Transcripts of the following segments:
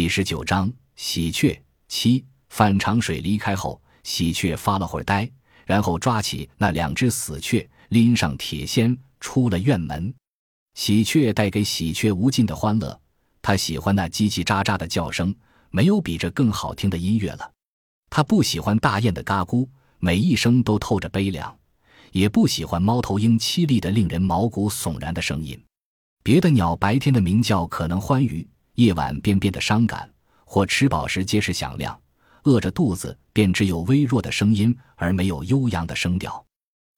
第十九章喜鹊七。范长水离开后，喜鹊发了会儿呆，然后抓起那两只死雀，拎上铁锨，出了院门。喜鹊带给喜鹊无尽的欢乐，他喜欢那叽叽喳喳的叫声，没有比这更好听的音乐了。他不喜欢大雁的嘎咕，每一声都透着悲凉，也不喜欢猫头鹰凄厉的令人毛骨悚然的声音。别的鸟白天的鸣叫可能欢愉。夜晚便变得伤感，或吃饱时皆是响亮，饿着肚子便只有微弱的声音，而没有悠扬的声调。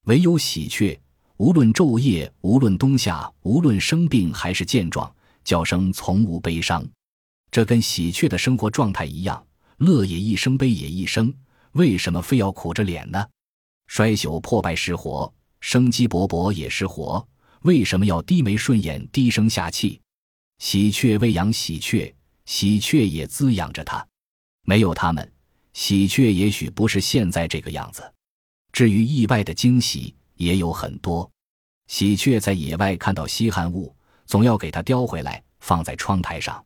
唯有喜鹊，无论昼夜，无论冬夏，无论生病还是健壮，叫声从无悲伤。这跟喜鹊的生活状态一样，乐也一生，悲也一生。为什么非要苦着脸呢？衰朽破败是活，生机勃勃也是活。为什么要低眉顺眼，低声下气？喜鹊喂养喜鹊，喜鹊也滋养着它。没有它们，喜鹊也许不是现在这个样子。至于意外的惊喜，也有很多。喜鹊在野外看到稀罕物，总要给它叼回来，放在窗台上。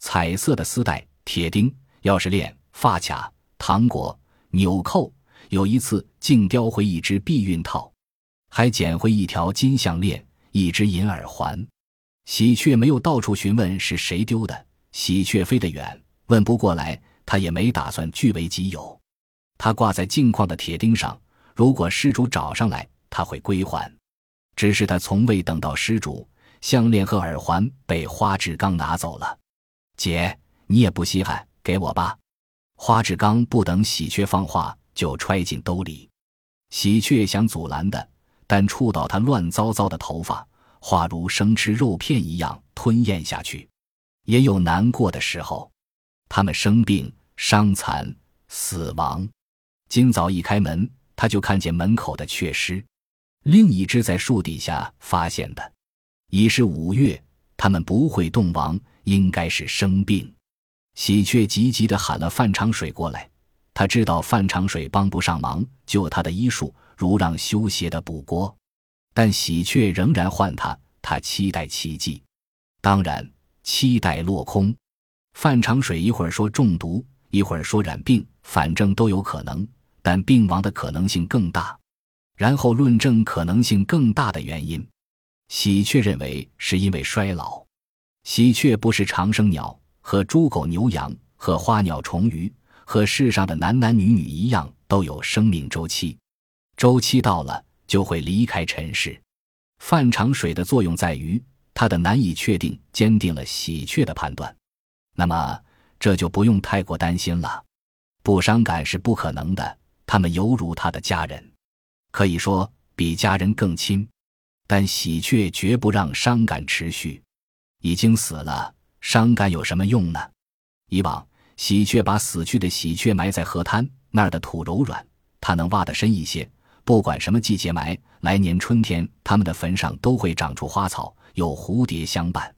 彩色的丝带、铁钉、钥匙链、发卡、糖果、纽扣，有一次竟叼回一只避孕套，还捡回一条金项链、一只银耳环。喜鹊没有到处询问是谁丢的，喜鹊飞得远，问不过来，他也没打算据为己有。他挂在镜框的铁钉上，如果失主找上来，他会归还。只是他从未等到失主，项链和耳环被花志刚拿走了。姐，你也不稀罕，给我吧。花志刚不等喜鹊放话，就揣进兜里。喜鹊想阻拦的，但触到他乱糟糟的头发。化如生吃肉片一样吞咽下去，也有难过的时候。他们生病、伤残、死亡。今早一开门，他就看见门口的雀尸，另一只在树底下发现的。已是五月，他们不会冻亡，应该是生病。喜鹊急急地喊了范长水过来。他知道范长水帮不上忙，就他的医术，如让修鞋的补锅。但喜鹊仍然唤他，他期待奇迹，当然期待落空。范长水一会儿说中毒，一会儿说染病，反正都有可能，但病亡的可能性更大。然后论证可能性更大的原因，喜鹊认为是因为衰老。喜鹊不是长生鸟，和猪狗牛羊，和花鸟虫鱼，和世上的男男女女一样，都有生命周期，周期到了。就会离开尘世。范长水的作用在于，他的难以确定坚定了喜鹊的判断。那么，这就不用太过担心了。不伤感是不可能的，他们犹如他的家人，可以说比家人更亲。但喜鹊绝不让伤感持续。已经死了，伤感有什么用呢？以往，喜鹊把死去的喜鹊埋在河滩，那儿的土柔软，它能挖得深一些。不管什么季节埋，来年春天，他们的坟上都会长出花草，有蝴蝶相伴，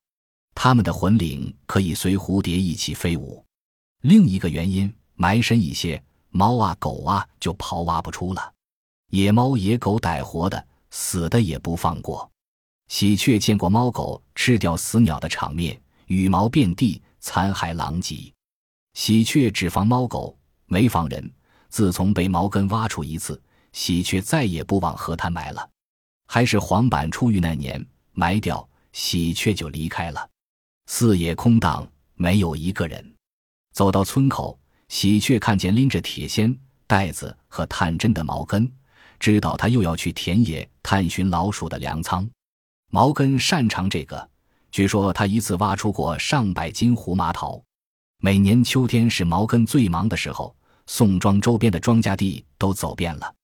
他们的魂灵可以随蝴蝶一起飞舞。另一个原因，埋深一些，猫啊狗啊就刨挖不出了。野猫野狗逮活的，死的也不放过。喜鹊见过猫狗吃掉死鸟的场面，羽毛遍地，残骸狼藉。喜鹊只防猫狗，没防人。自从被毛根挖出一次。喜鹊再也不往河滩埋了，还是黄板出狱那年埋掉，喜鹊就离开了。四野空荡，没有一个人。走到村口，喜鹊看见拎着铁锨、袋子和探针的毛根，知道他又要去田野探寻老鼠的粮仓。毛根擅长这个，据说他一次挖出过上百斤胡麻桃。每年秋天是毛根最忙的时候，宋庄周边的庄稼地都走遍了。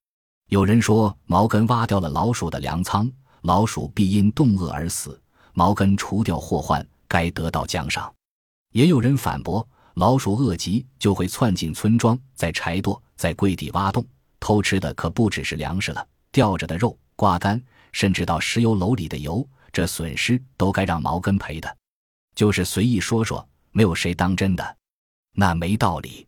有人说毛根挖掉了老鼠的粮仓，老鼠必因冻饿而死。毛根除掉祸患，该得到奖赏。也有人反驳，老鼠饿极就会窜进村庄，在柴垛、在柜底挖洞，偷吃的可不只是粮食了，吊着的肉、挂干，甚至到石油楼里的油，这损失都该让毛根赔的。就是随意说说，没有谁当真的，那没道理。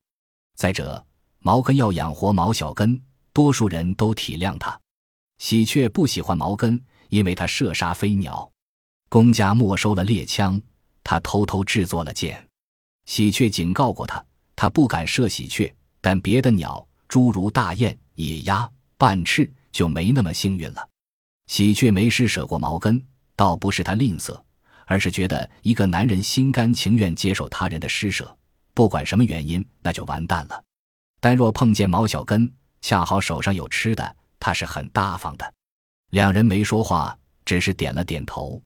再者，毛根要养活毛小根。多数人都体谅他，喜鹊不喜欢毛根，因为他射杀飞鸟。公家没收了猎枪，他偷偷制作了箭。喜鹊警告过他，他不敢射喜鹊，但别的鸟，诸如大雁、野鸭、半翅，就没那么幸运了。喜鹊没施舍过毛根，倒不是他吝啬，而是觉得一个男人心甘情愿接受他人的施舍，不管什么原因，那就完蛋了。但若碰见毛小根，恰好手上有吃的，他是很大方的。两人没说话，只是点了点头。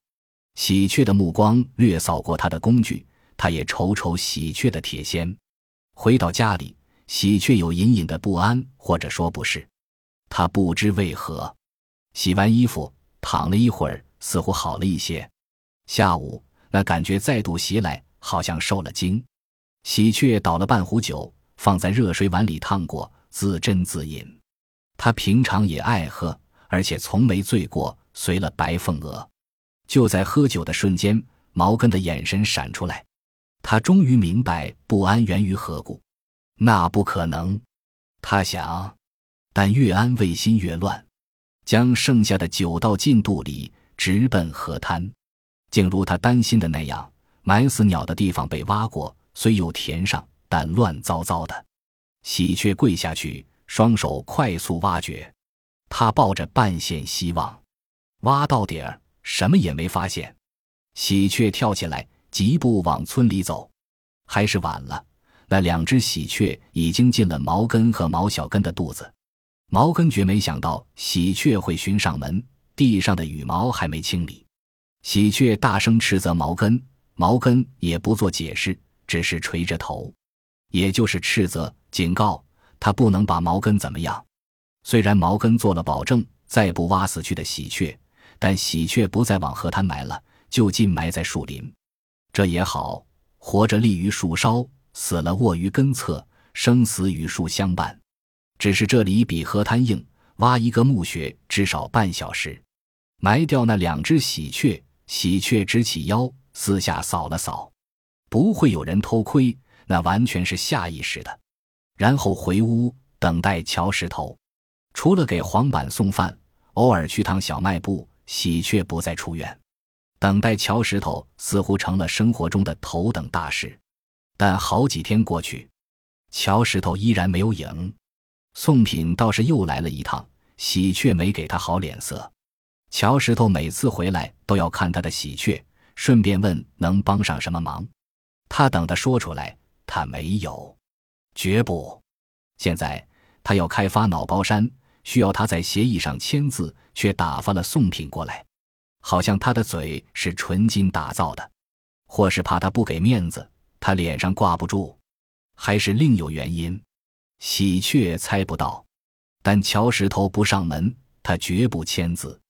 喜鹊的目光略扫过他的工具，他也瞅瞅喜鹊的铁锨。回到家里，喜鹊有隐隐的不安，或者说不是，他不知为何。洗完衣服，躺了一会儿，似乎好了一些。下午，那感觉再度袭来，好像受了惊。喜鹊倒了半壶酒，放在热水碗里烫过，自斟自饮。他平常也爱喝，而且从没醉过，随了白凤娥。就在喝酒的瞬间，毛根的眼神闪出来，他终于明白不安源于何故。那不可能，他想，但越安慰心越乱。将剩下的酒倒进肚里，直奔河滩。竟如他担心的那样，埋死鸟的地方被挖过，虽有填上，但乱糟糟的。喜鹊跪下去，双手快速挖掘。他抱着半线希望，挖到底儿，什么也没发现。喜鹊跳起来，疾步往村里走。还是晚了，那两只喜鹊已经进了毛根和毛小根的肚子。毛根绝没想到喜鹊会寻上门，地上的羽毛还没清理，喜鹊大声斥责毛根，毛根也不做解释，只是垂着头，也就是斥责、警告他不能把毛根怎么样。虽然毛根做了保证，再不挖死去的喜鹊，但喜鹊不再往河滩埋了，就近埋在树林。这也好，活着立于树梢，死了卧于根侧，生死与树相伴。只是这里比河滩硬，挖一个墓穴至少半小时。埋掉那两只喜鹊，喜鹊直起腰，四下扫了扫，不会有人偷窥，那完全是下意识的。然后回屋等待乔石头。除了给黄板送饭，偶尔去趟小卖部，喜鹊不再出院。等待乔石头似乎成了生活中的头等大事。但好几天过去，乔石头依然没有影。宋品倒是又来了一趟，喜鹊没给他好脸色。乔石头每次回来都要看他的喜鹊，顺便问能帮上什么忙。他等他说出来，他没有，绝不。现在他要开发脑包山，需要他在协议上签字，却打发了宋品过来，好像他的嘴是纯金打造的，或是怕他不给面子，他脸上挂不住，还是另有原因。喜鹊猜不到，但乔石头不上门，他绝不签字。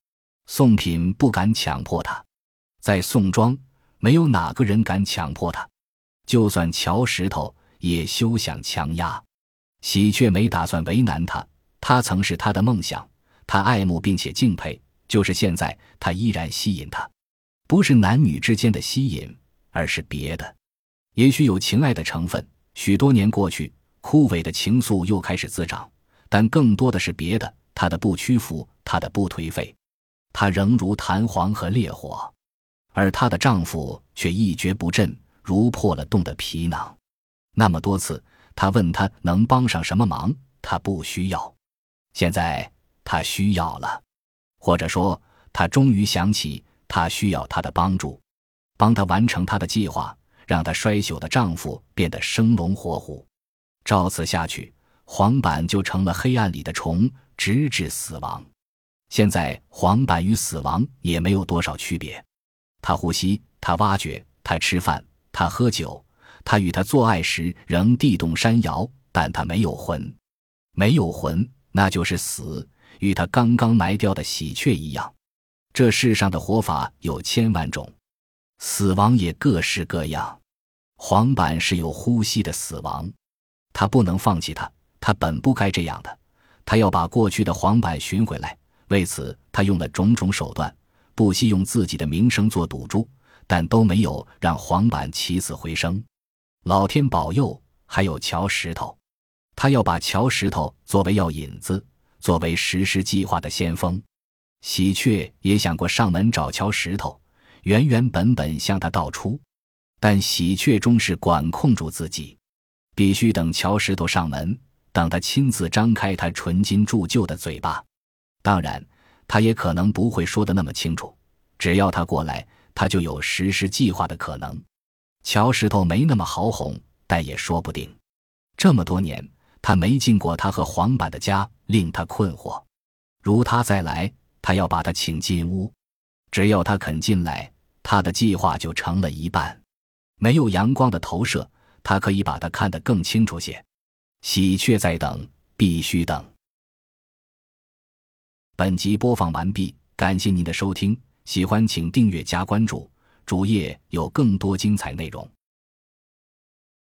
宋品不敢强迫他，在宋庄没有哪个人敢强迫他，就算乔石头也休想强压。喜鹊没打算为难他，他曾是他的梦想，他爱慕并且敬佩，就是现在他依然吸引他，不是男女之间的吸引，而是别的，也许有情爱的成分。许多年过去。枯萎的情愫又开始滋长，但更多的是别的。他的不屈服，他的不颓废，他仍如弹簧和烈火，而她的丈夫却一蹶不振，如破了洞的皮囊。那么多次，他问他能帮上什么忙，他不需要。现在他需要了，或者说，他终于想起他需要他的帮助，帮他完成他的计划，让他衰朽的丈夫变得生龙活虎。照此下去，黄板就成了黑暗里的虫，直至死亡。现在黄板与死亡也没有多少区别。他呼吸，他挖掘，他吃饭，他喝酒，他与他做爱时仍地动山摇，但他没有魂，没有魂，那就是死，与他刚刚埋掉的喜鹊一样。这世上的活法有千万种，死亡也各式各样。黄板是有呼吸的死亡。他不能放弃他，他本不该这样的。他要把过去的黄板寻回来，为此他用了种种手段，不惜用自己的名声做赌注，但都没有让黄板起死回生。老天保佑，还有乔石头。他要把乔石头作为药引子，作为实施计划的先锋。喜鹊也想过上门找乔石头，原原本本向他道出，但喜鹊终是管控住自己，必须等乔石头上门，等他亲自张开他纯金铸就的嘴巴。当然，他也可能不会说的那么清楚。只要他过来，他就有实施计划的可能。乔石头没那么好哄，但也说不定。这么多年，他没进过他和黄板的家，令他困惑。如他再来，他要把他请进屋。只要他肯进来，他的计划就成了一半。没有阳光的投射，他可以把它看得更清楚些。喜鹊在等，必须等。本集播放完毕，感谢您的收听，喜欢请订阅加关注，主页有更多精彩内容。